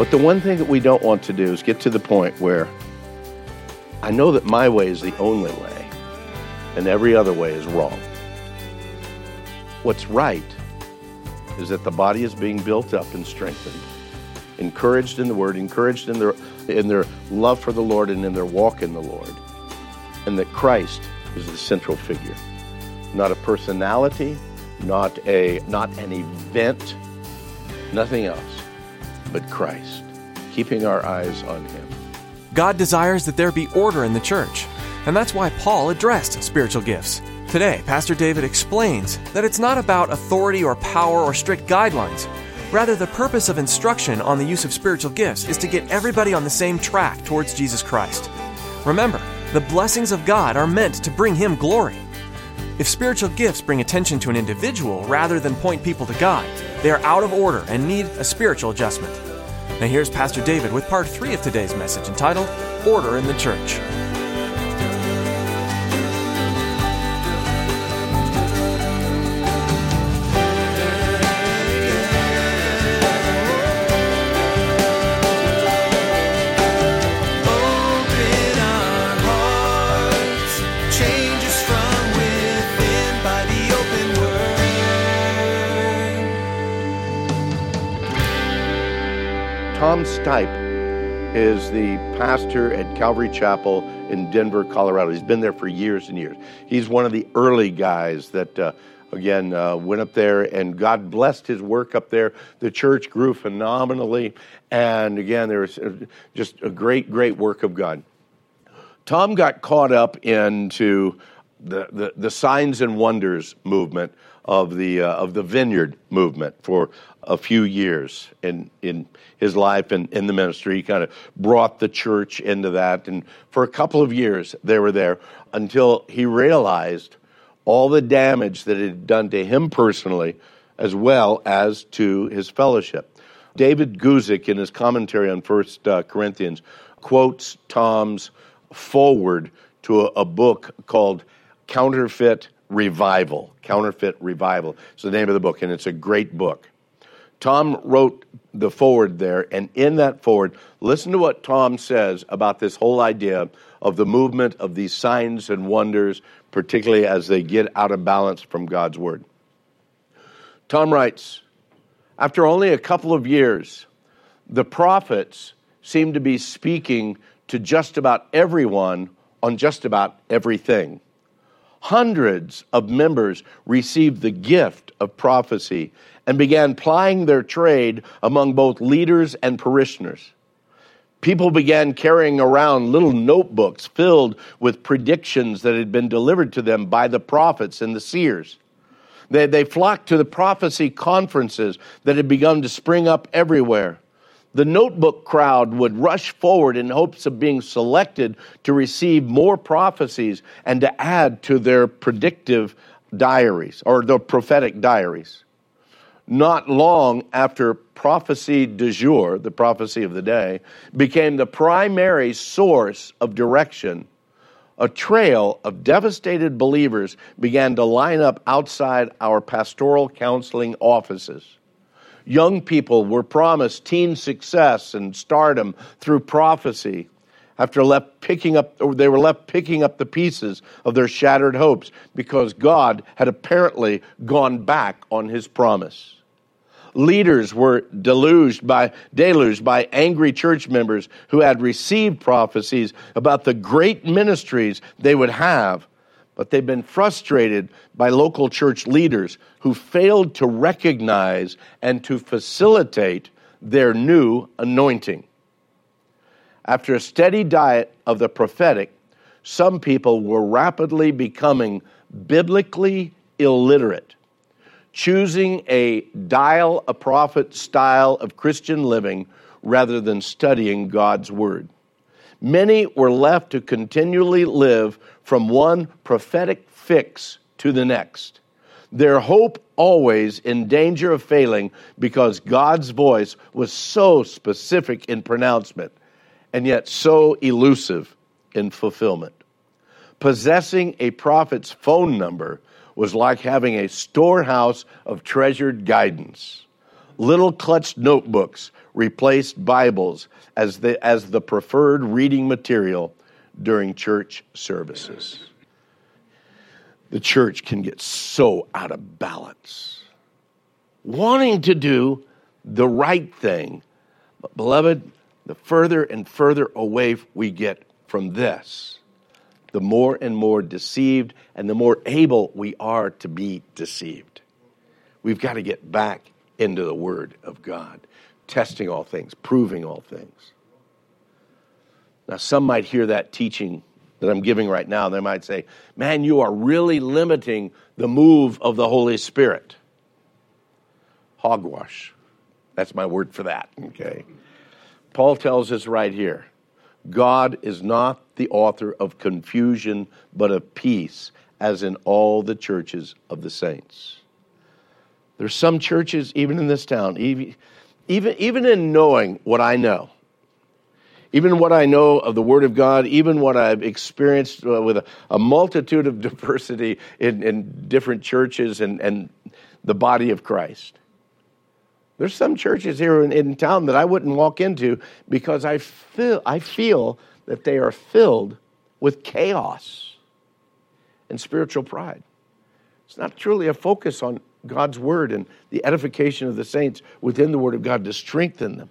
But the one thing that we don't want to do is get to the point where I know that my way is the only way and every other way is wrong. What's right is that the body is being built up and strengthened, encouraged in the word, encouraged in their in their love for the Lord and in their walk in the Lord, and that Christ is the central figure, not a personality, not a not an event, nothing else, but Christ, keeping our eyes on him. God desires that there be order in the church, and that's why Paul addressed spiritual gifts. Today, Pastor David explains that it's not about authority or power or strict guidelines. Rather, the purpose of instruction on the use of spiritual gifts is to get everybody on the same track towards Jesus Christ. Remember, the blessings of God are meant to bring Him glory. If spiritual gifts bring attention to an individual rather than point people to God, they are out of order and need a spiritual adjustment. Now, here's Pastor David with part three of today's message entitled Order in the Church. Tom Stipe is the pastor at Calvary Chapel in Denver, Colorado. He's been there for years and years. He's one of the early guys that, uh, again, uh, went up there, and God blessed his work up there. The church grew phenomenally, and again, there was uh, just a great, great work of God. Tom got caught up into the, the, the signs and wonders movement of the uh, of the vineyard movement for a few years in in his life and in the ministry. He kind of brought the church into that, and for a couple of years they were there until he realized all the damage that it had done to him personally, as well as to his fellowship. David Guzik, in his commentary on First uh, Corinthians, quotes Tom's forward to a, a book called Counterfeit Revival. Counterfeit Revival. It's the name of the book, and it's a great book. Tom wrote the forward there, and in that forward, listen to what Tom says about this whole idea of the movement of these signs and wonders, particularly as they get out of balance from God's Word. Tom writes After only a couple of years, the prophets seem to be speaking to just about everyone on just about everything. Hundreds of members received the gift of prophecy and began plying their trade among both leaders and parishioners. People began carrying around little notebooks filled with predictions that had been delivered to them by the prophets and the seers. They, they flocked to the prophecy conferences that had begun to spring up everywhere. The notebook crowd would rush forward in hopes of being selected to receive more prophecies and to add to their predictive diaries or the prophetic diaries. Not long after prophecy du jour, the prophecy of the day, became the primary source of direction, a trail of devastated believers began to line up outside our pastoral counseling offices. Young people were promised teen success and stardom through prophecy. After left picking up, or they were left picking up the pieces of their shattered hopes because God had apparently gone back on His promise. Leaders were deluged by, deluged by angry church members who had received prophecies about the great ministries they would have, but they've been frustrated by local church leaders who failed to recognize and to facilitate their new anointing. After a steady diet of the prophetic, some people were rapidly becoming biblically illiterate, choosing a dial a prophet style of Christian living rather than studying God's Word. Many were left to continually live from one prophetic fix to the next. Their hope always in danger of failing because God's voice was so specific in pronouncement and yet so elusive in fulfillment. Possessing a prophet's phone number was like having a storehouse of treasured guidance. Little clutched notebooks replaced Bibles as the, as the preferred reading material during church services. The church can get so out of balance, wanting to do the right thing. But, beloved, the further and further away we get from this, the more and more deceived and the more able we are to be deceived. We've got to get back into the Word of God, testing all things, proving all things. Now, some might hear that teaching that I'm giving right now. They might say, Man, you are really limiting the move of the Holy Spirit. Hogwash. That's my word for that, okay? Paul tells us right here God is not the author of confusion, but of peace, as in all the churches of the saints. There's some churches, even in this town, even, even, even in knowing what I know, even what I know of the Word of God, even what I've experienced uh, with a, a multitude of diversity in, in different churches and, and the body of Christ. There's some churches here in, in town that I wouldn't walk into because I feel, I feel that they are filled with chaos and spiritual pride. It's not truly a focus on God's word and the edification of the saints within the word of God to strengthen them.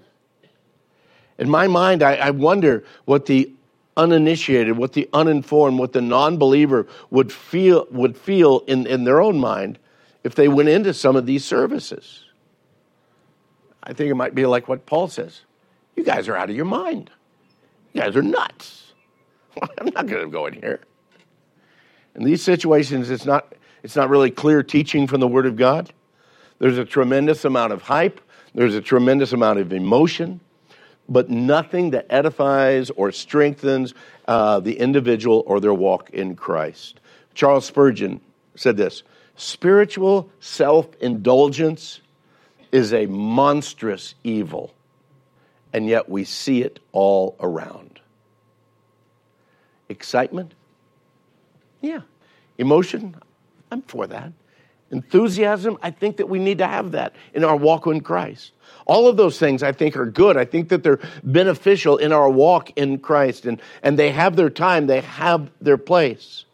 In my mind, I, I wonder what the uninitiated, what the uninformed, what the non-believer would feel would feel in, in their own mind if they went into some of these services. I think it might be like what Paul says. You guys are out of your mind. You guys are nuts. I'm not going to go in here. In these situations, it's not, it's not really clear teaching from the Word of God. There's a tremendous amount of hype, there's a tremendous amount of emotion, but nothing that edifies or strengthens uh, the individual or their walk in Christ. Charles Spurgeon said this spiritual self indulgence is a monstrous evil, and yet we see it all around. Excitement? Yeah. Emotion? I'm for that. Enthusiasm? I think that we need to have that in our walk in Christ. All of those things I think are good. I think that they're beneficial in our walk in Christ and, and they have their time, they have their place.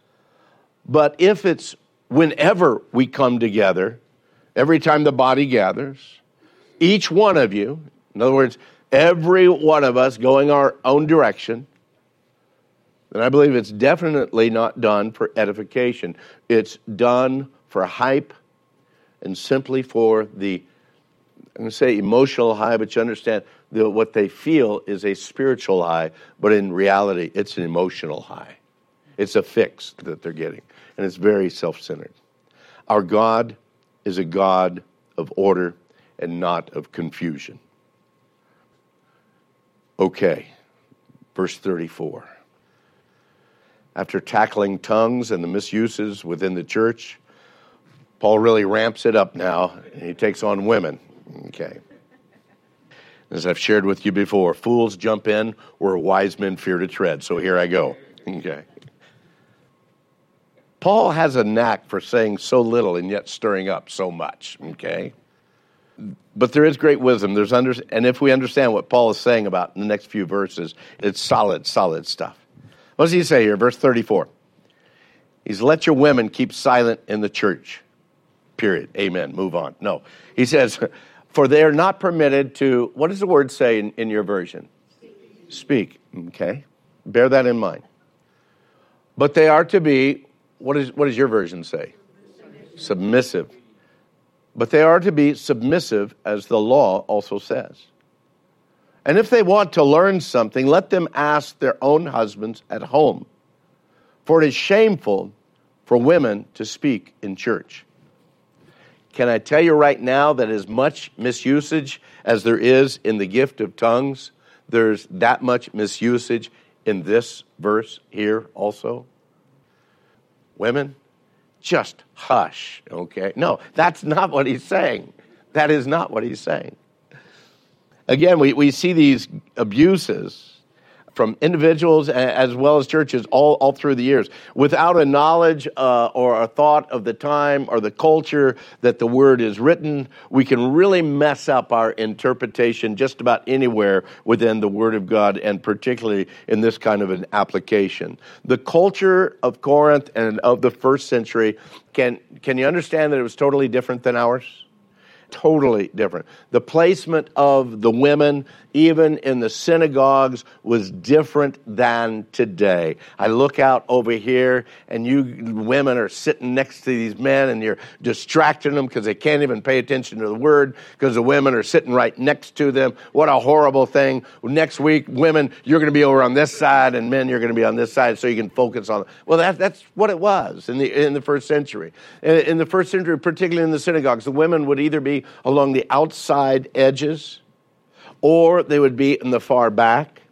But if it's whenever we come together, every time the body gathers, each one of you, in other words, every one of us going our own direction, then I believe it's definitely not done for edification. It's done for hype and simply for the, I'm going to say emotional high, but you understand that what they feel is a spiritual high, but in reality, it's an emotional high. It's a fix that they're getting, and it's very self centered. Our God is a God of order and not of confusion. Okay, verse 34. After tackling tongues and the misuses within the church, Paul really ramps it up now, and he takes on women. Okay. As I've shared with you before, fools jump in where wise men fear to tread. So here I go. Okay. Paul has a knack for saying so little and yet stirring up so much. Okay. But there is great wisdom. There's under, and if we understand what Paul is saying about in the next few verses, it's solid, solid stuff. What does he say here? Verse 34. He's let your women keep silent in the church. Period. Amen. Move on. No. He says, for they are not permitted to, what does the word say in, in your version? Speak. Speak. Okay. Bear that in mind. But they are to be, what, is, what does your version say? Submissive. Submissive but they are to be submissive, as the law also says. And if they want to learn something, let them ask their own husbands at home. For it is shameful for women to speak in church. Can I tell you right now that as much misusage as there is in the gift of tongues, there's that much misusage in this verse here also? Women, just hush, okay? No, that's not what he's saying. That is not what he's saying. Again, we, we see these abuses from individuals as well as churches all, all through the years. Without a knowledge uh, or a thought of the time or the culture that the word is written we can really mess up our interpretation just about anywhere within the word of god and particularly in this kind of an application. The culture of corinth and of the first century can, can you understand that it was totally different than ours totally different. The placement of the women, even in the synagogues, was different than today. I look out over here, and you women are sitting next to these men, and you're distracting them because they can't even pay attention to the word because the women are sitting right next to them. What a horrible thing. Next week, women, you're going to be over on this side, and men, you're going to be on this side so you can focus on. Them. Well, that, that's what it was in the, in the first century. In, in the first century, particularly in the synagogues, the women would either be along the outside edges, or they would be in the far back,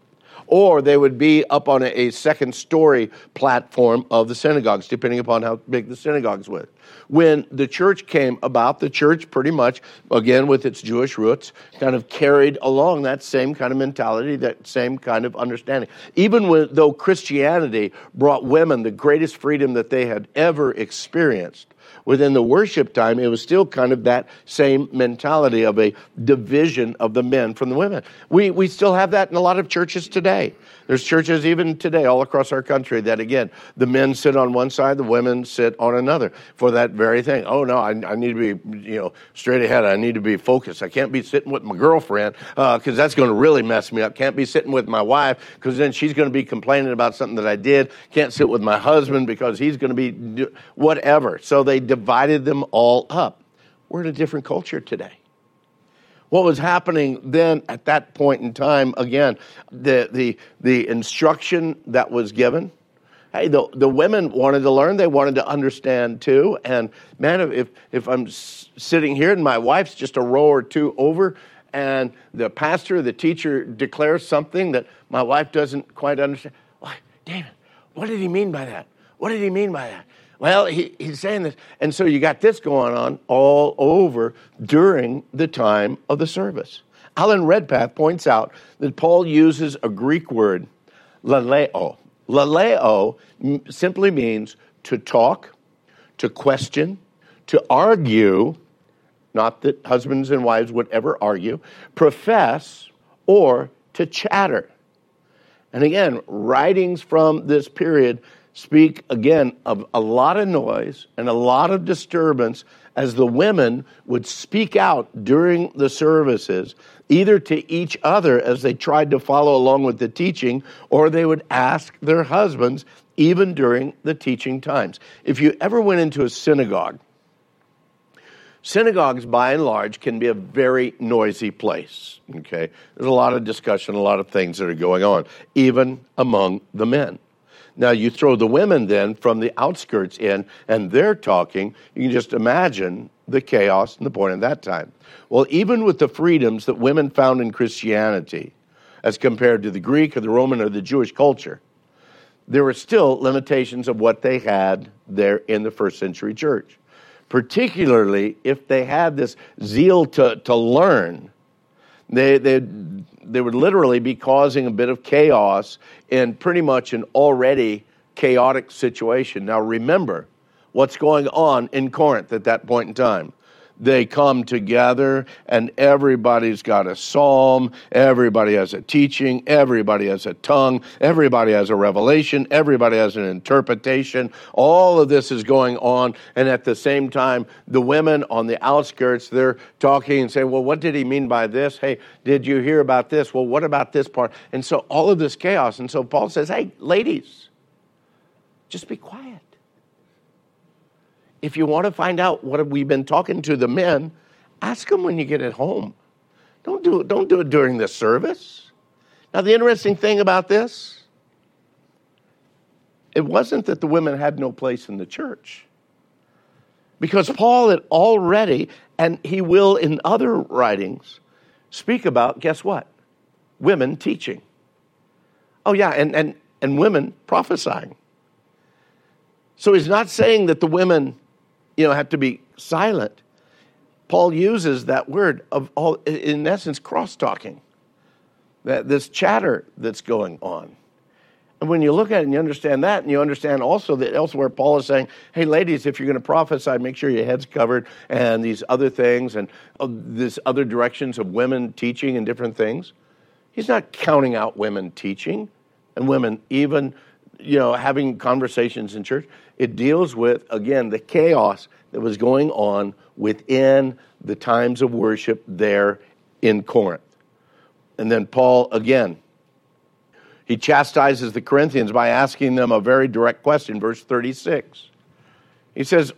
or they would be up on a, second story platform of the synagogues, depending upon how big the synagogues were. When the church came about, the church pretty much, again with its Jewish roots, kind of carried along that same kind of mentality, that same kind of understanding. Even when, though Christianity brought women the greatest freedom that they had ever experienced, within the worship time, it was still kind of that same mentality of a division of the men from the women. We, we still have that in a lot of churches today. There's churches even today all across our country that, again, the men sit on one side, the women sit on another for that very thing. Oh, no, I, I need to be, you know, straight ahead. I need to be focused. I can't be sitting with my girlfriend because uh, that's going to really mess me up. Can't be sitting with my wife because then she's going to be complaining about something that I did. Can't sit with my husband because he's going to be whatever. So they divided them all up. We're in a different culture today. What was happening then at that point in time again the the the instruction that was given hey the the women wanted to learn they wanted to understand too. And man if if i'm sitting here and my wife's just a row or two over and the pastor the teacher declares something that my wife doesn't quite understand why david what did he mean by that? What did he mean by that well, he, he's saying this. And so you got this going on all over during the time of the service. Alan Redpath points out that Paul uses a Greek word, laleo. Laleo simply means to talk, to question, to argue, not that husbands and wives would ever argue, profess, or to chatter. And again, writings from this period speak again of a lot of noise and a lot of disturbance as the women would speak out during the services, either to each other as they tried to follow along with the teaching, or they would ask their husbands even during the teaching times. If you ever went into a synagogue, synagogues by and large can be a very noisy place okay there's a lot of discussion a lot of things that are going on even among the men now you throw the women then from the outskirts in, and they're talking. You can just imagine the chaos and the point at that time. Well, even with the freedoms that women found in Christianity, as compared to the Greek or the Roman or the Jewish culture, there were still limitations of what they had there in the first century church. Particularly if they had this zeal to, to learn, they, they they would literally be causing a bit of chaos in pretty much an already chaotic situation. Now, remember what's going on in Corinth at that point in time they come together and everybody's got a psalm, everybody has a teaching, everybody has a tongue, everybody has a revelation, everybody has an interpretation. All of this is going on. And at the same time, the women on the outskirts, they're talking and saying, Well, what did he mean by this? Hey, did you hear about this? Well, what about this part? And so all of this chaos. And so Paul says, Hey, ladies, just be quiet if you want to find out what we've been talking to the men, ask them when you get at home. Don't do it, don't do it during the service. Now, the interesting thing about this, it wasn't that the women had no place in the church. Because Paul had already, and he will in other writings, speak about, guess what? Women teaching. Oh, yeah, and, and, and women prophesying. So he's not saying that the women, you know, have to be silent. Paul uses that word of all, in essence, cross talking, that this chatter that's going on. And when you look at it and you understand that, and you understand also that elsewhere Paul is saying, hey, ladies, if you're going to prophesy, make sure your head's covered, and these other things, and uh, these other directions of women teaching and different things. He's not counting out women teaching and women even, you know, having conversations in church. It deals with, again, the chaos that was going on within the times of worship there in Corinth. And then Paul, again, he chastises the Corinthians by asking them a very direct question, verse 36. He says,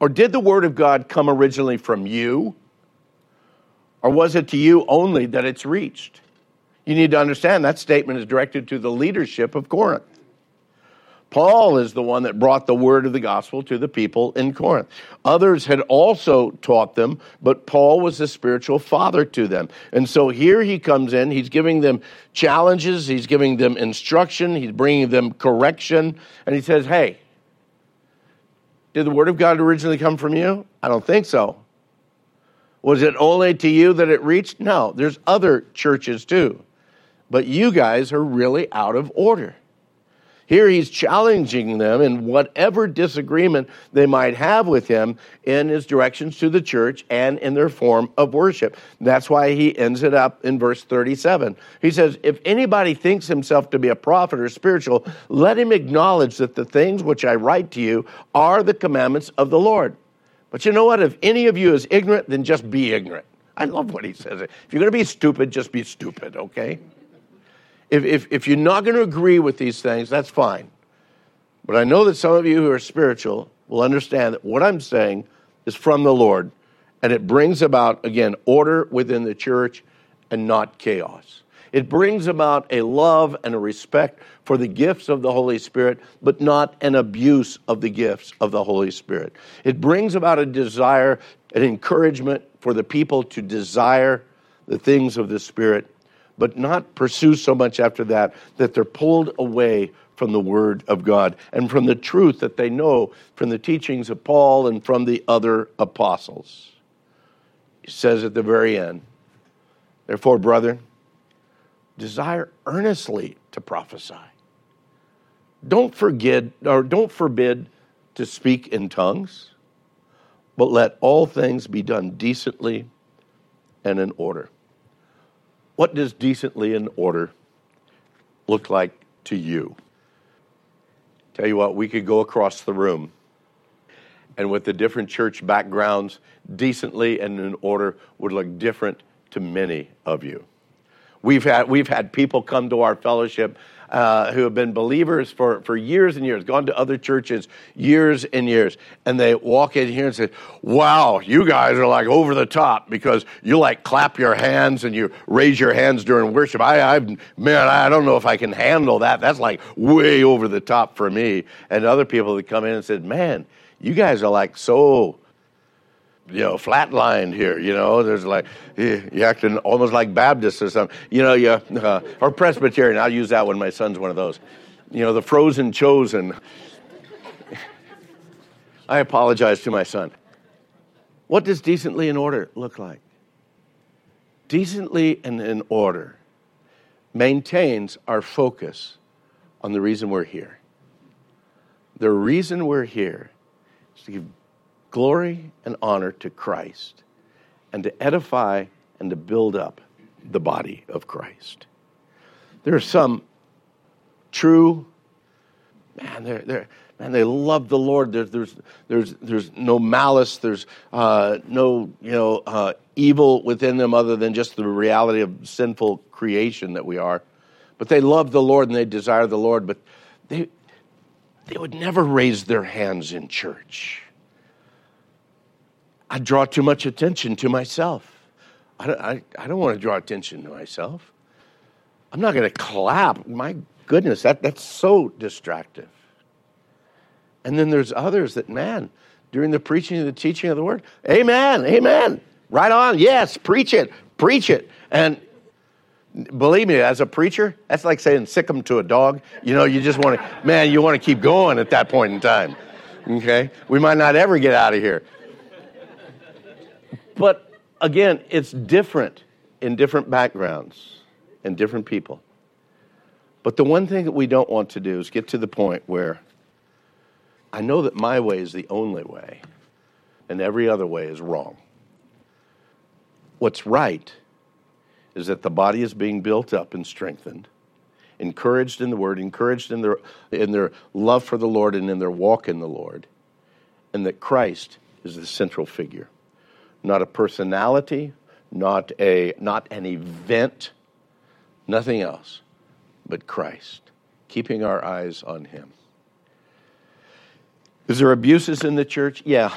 Or did the word of God come originally from you? Or was it to you only that it's reached? You need to understand that statement is directed to the leadership of Corinth. Paul is the one that brought the word of the gospel to the people in Corinth. Others had also taught them, but Paul was the spiritual father to them. And so here he comes in, he's giving them challenges, he's giving them instruction, he's bringing them correction, and he says, Hey, did the word of God originally come from you? I don't think so. Was it only to you that it reached? No, there's other churches too. But you guys are really out of order. Here he's challenging them in whatever disagreement they might have with him in his directions to the church and in their form of worship. That's why he ends it up in verse 37. He says, If anybody thinks himself to be a prophet or spiritual, let him acknowledge that the things which I write to you are the commandments of the Lord. But you know what? If any of you is ignorant, then just be ignorant. I love what he says. If you're going to be stupid, just be stupid, okay? If, if, if you're not going to agree with these things, that's fine. But I know that some of you who are spiritual will understand that what I'm saying is from the Lord, and it brings about, again, order within the church and not chaos. It brings about a love and a respect for the gifts of the Holy Spirit, but not an abuse of the gifts of the Holy Spirit. It brings about a desire, an encouragement for the people to desire the things of the Spirit but not pursue so much after that that they're pulled away from the Word of God and from the truth that they know from the teachings of Paul and from the other apostles. He says at the very end, Therefore, brethren, desire earnestly to prophesy. Don't forget or don't forbid to speak in tongues, but let all things be done decently and in order. What does decently in order look like to you? Tell you what, we could go across the room and with the different church backgrounds, decently and in order would look different to many of you. We've had, we've had people come to our fellowship uh, who have been believers for, for years and years, gone to other churches years and years, and they walk in here and say, Wow, you guys are like over the top because you like clap your hands and you raise your hands during worship. I, I man, I don't know if I can handle that. That's like way over the top for me. And other people that come in and said, Man, you guys are like so you know, flatlined here. You know, there's like you're acting almost like Baptist or something. You know, you uh, or Presbyterian. I'll use that one. My son's one of those. You know, the frozen chosen. I apologize to my son. What does decently in order look like? Decently and in order maintains our focus on the reason we're here. The reason we're here is to give glory and honor to Christ and to edify and to build up the body of Christ. There are some true, man, they're, they're, man, they love the Lord. There's, there's, there's, there's no malice, there's uh, no you know, uh, evil within them other than just the reality of sinful creation that we are. But they love the Lord and they desire the Lord, but they, they would never raise their hands in church. I draw too much attention to myself. I don't, I, I don't want to draw attention to myself. I'm not going to clap. My goodness, that, that's so distractive. And then there's others that, man, during the preaching and the teaching of the word, amen, amen, right on, yes, preach it, preach it. And believe me, as a preacher, that's like saying sick them to a dog. You know, you just want to, man, you want to keep going at that point in time. Okay? We might not ever get out of here. But again, it's different in different backgrounds and different people. But the one thing that we don't want to do is get to the point where I know that my way is the only way and every other way is wrong. What's right is that the body is being built up and strengthened, encouraged in the word, encouraged in their, in their love for the Lord and in their walk in the Lord, and that Christ is the central figure. Not a personality, not, a, not an event, nothing else, but Christ, keeping our eyes on Him. Is there abuses in the church? Yeah.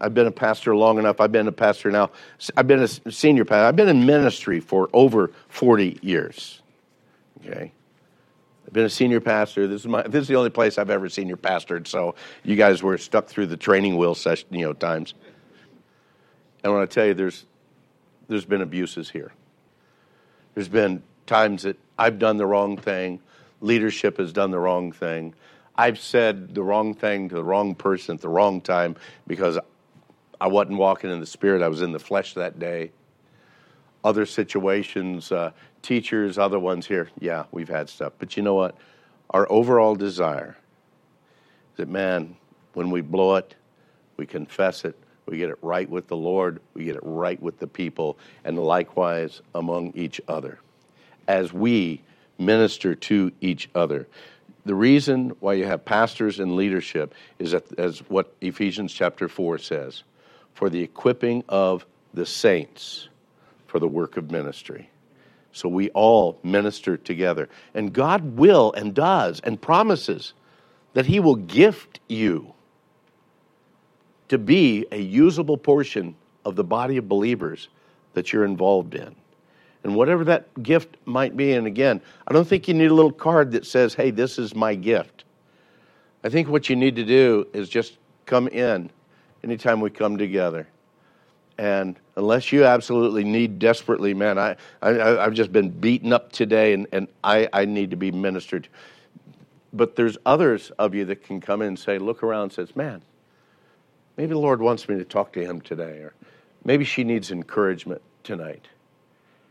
I've been a pastor long enough. I've been a pastor now. I've been a senior pastor. I've been in ministry for over 40 years. Okay. I've been a senior pastor. This is my this is the only place I've ever senior pastored, so you guys were stuck through the training wheel session, you know, times. And I want to tell you there's there's been abuses here. There's been times that I've done the wrong thing, leadership has done the wrong thing. I've said the wrong thing to the wrong person at the wrong time because I wasn't walking in the spirit, I was in the flesh that day. Other situations, uh, teachers, other ones here, yeah, we've had stuff. But you know what? Our overall desire is that, man, when we blow it, we confess it, we get it right with the Lord, we get it right with the people, and likewise among each other as we minister to each other. The reason why you have pastors and leadership is that, as what Ephesians chapter 4 says for the equipping of the saints for the work of ministry. So we all minister together. And God will and does and promises that He will gift you to be a usable portion of the body of believers that you're involved in. And whatever that gift might be, and again, I don't think you need a little card that says, hey, this is my gift. I think what you need to do is just come in anytime we come together. And unless you absolutely need desperately, man, I, I, I've just been beaten up today and, and I, I need to be ministered. But there's others of you that can come in and say, look around and says, man, maybe the Lord wants me to talk to him today, or maybe she needs encouragement tonight.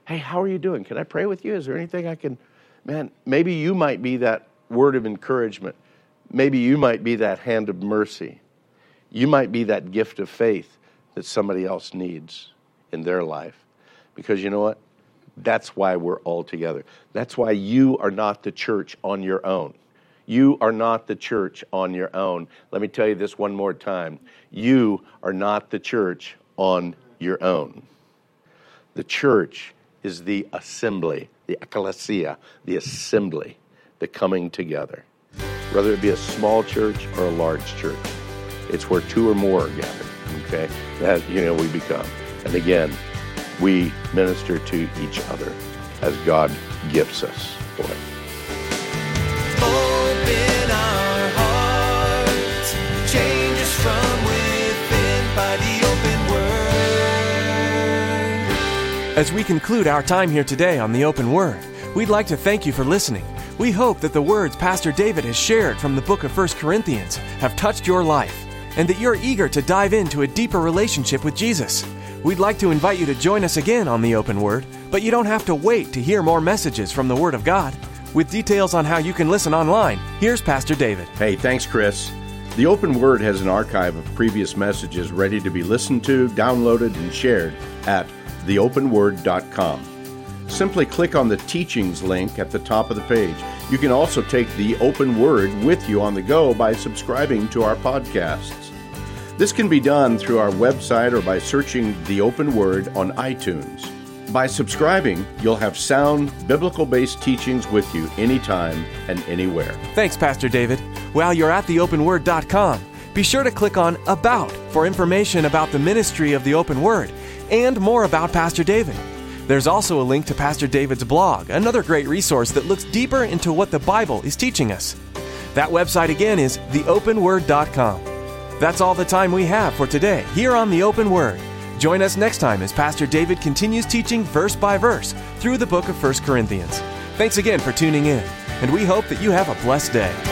Hey, how are you doing? Can I pray with you? Is there anything I can, man, maybe you might be that word of encouragement. Maybe you might be that hand of mercy. You might be that gift of faith that somebody else needs in their life. Because you know what? That's why we're all together. That's why you are not the church on your own. You are not the church on your own. Let me tell you this one more time. You are not the church on your own. The church is the assembly, the ecclesia, the assembly, the coming together. Whether it be a small church or a large church. It's where two or more are gathered. Okay, that you know we become. And again, we minister to each other as God gifts us for As we conclude our time here today on the Open Word, we'd like to thank you for listening. We hope that the words Pastor David has shared from the book of 1 Corinthians have touched your life and that you're eager to dive into a deeper relationship with Jesus. We'd like to invite you to join us again on the Open Word, but you don't have to wait to hear more messages from the Word of God. With details on how you can listen online, here's Pastor David. Hey, thanks, Chris. The Open Word has an archive of previous messages ready to be listened to, downloaded, and shared at theopenword.com. Simply click on the teachings link at the top of the page. You can also take the Open Word with you on the go by subscribing to our podcasts. This can be done through our website or by searching the Open Word on iTunes. By subscribing, you'll have sound, biblical based teachings with you anytime and anywhere. Thanks, Pastor David. While you're at theopenword.com, be sure to click on About for information about the ministry of the Open Word and more about Pastor David. There's also a link to Pastor David's blog, another great resource that looks deeper into what the Bible is teaching us. That website again is theopenword.com. That's all the time we have for today here on The Open Word. Join us next time as Pastor David continues teaching verse by verse through the book of 1 Corinthians. Thanks again for tuning in, and we hope that you have a blessed day.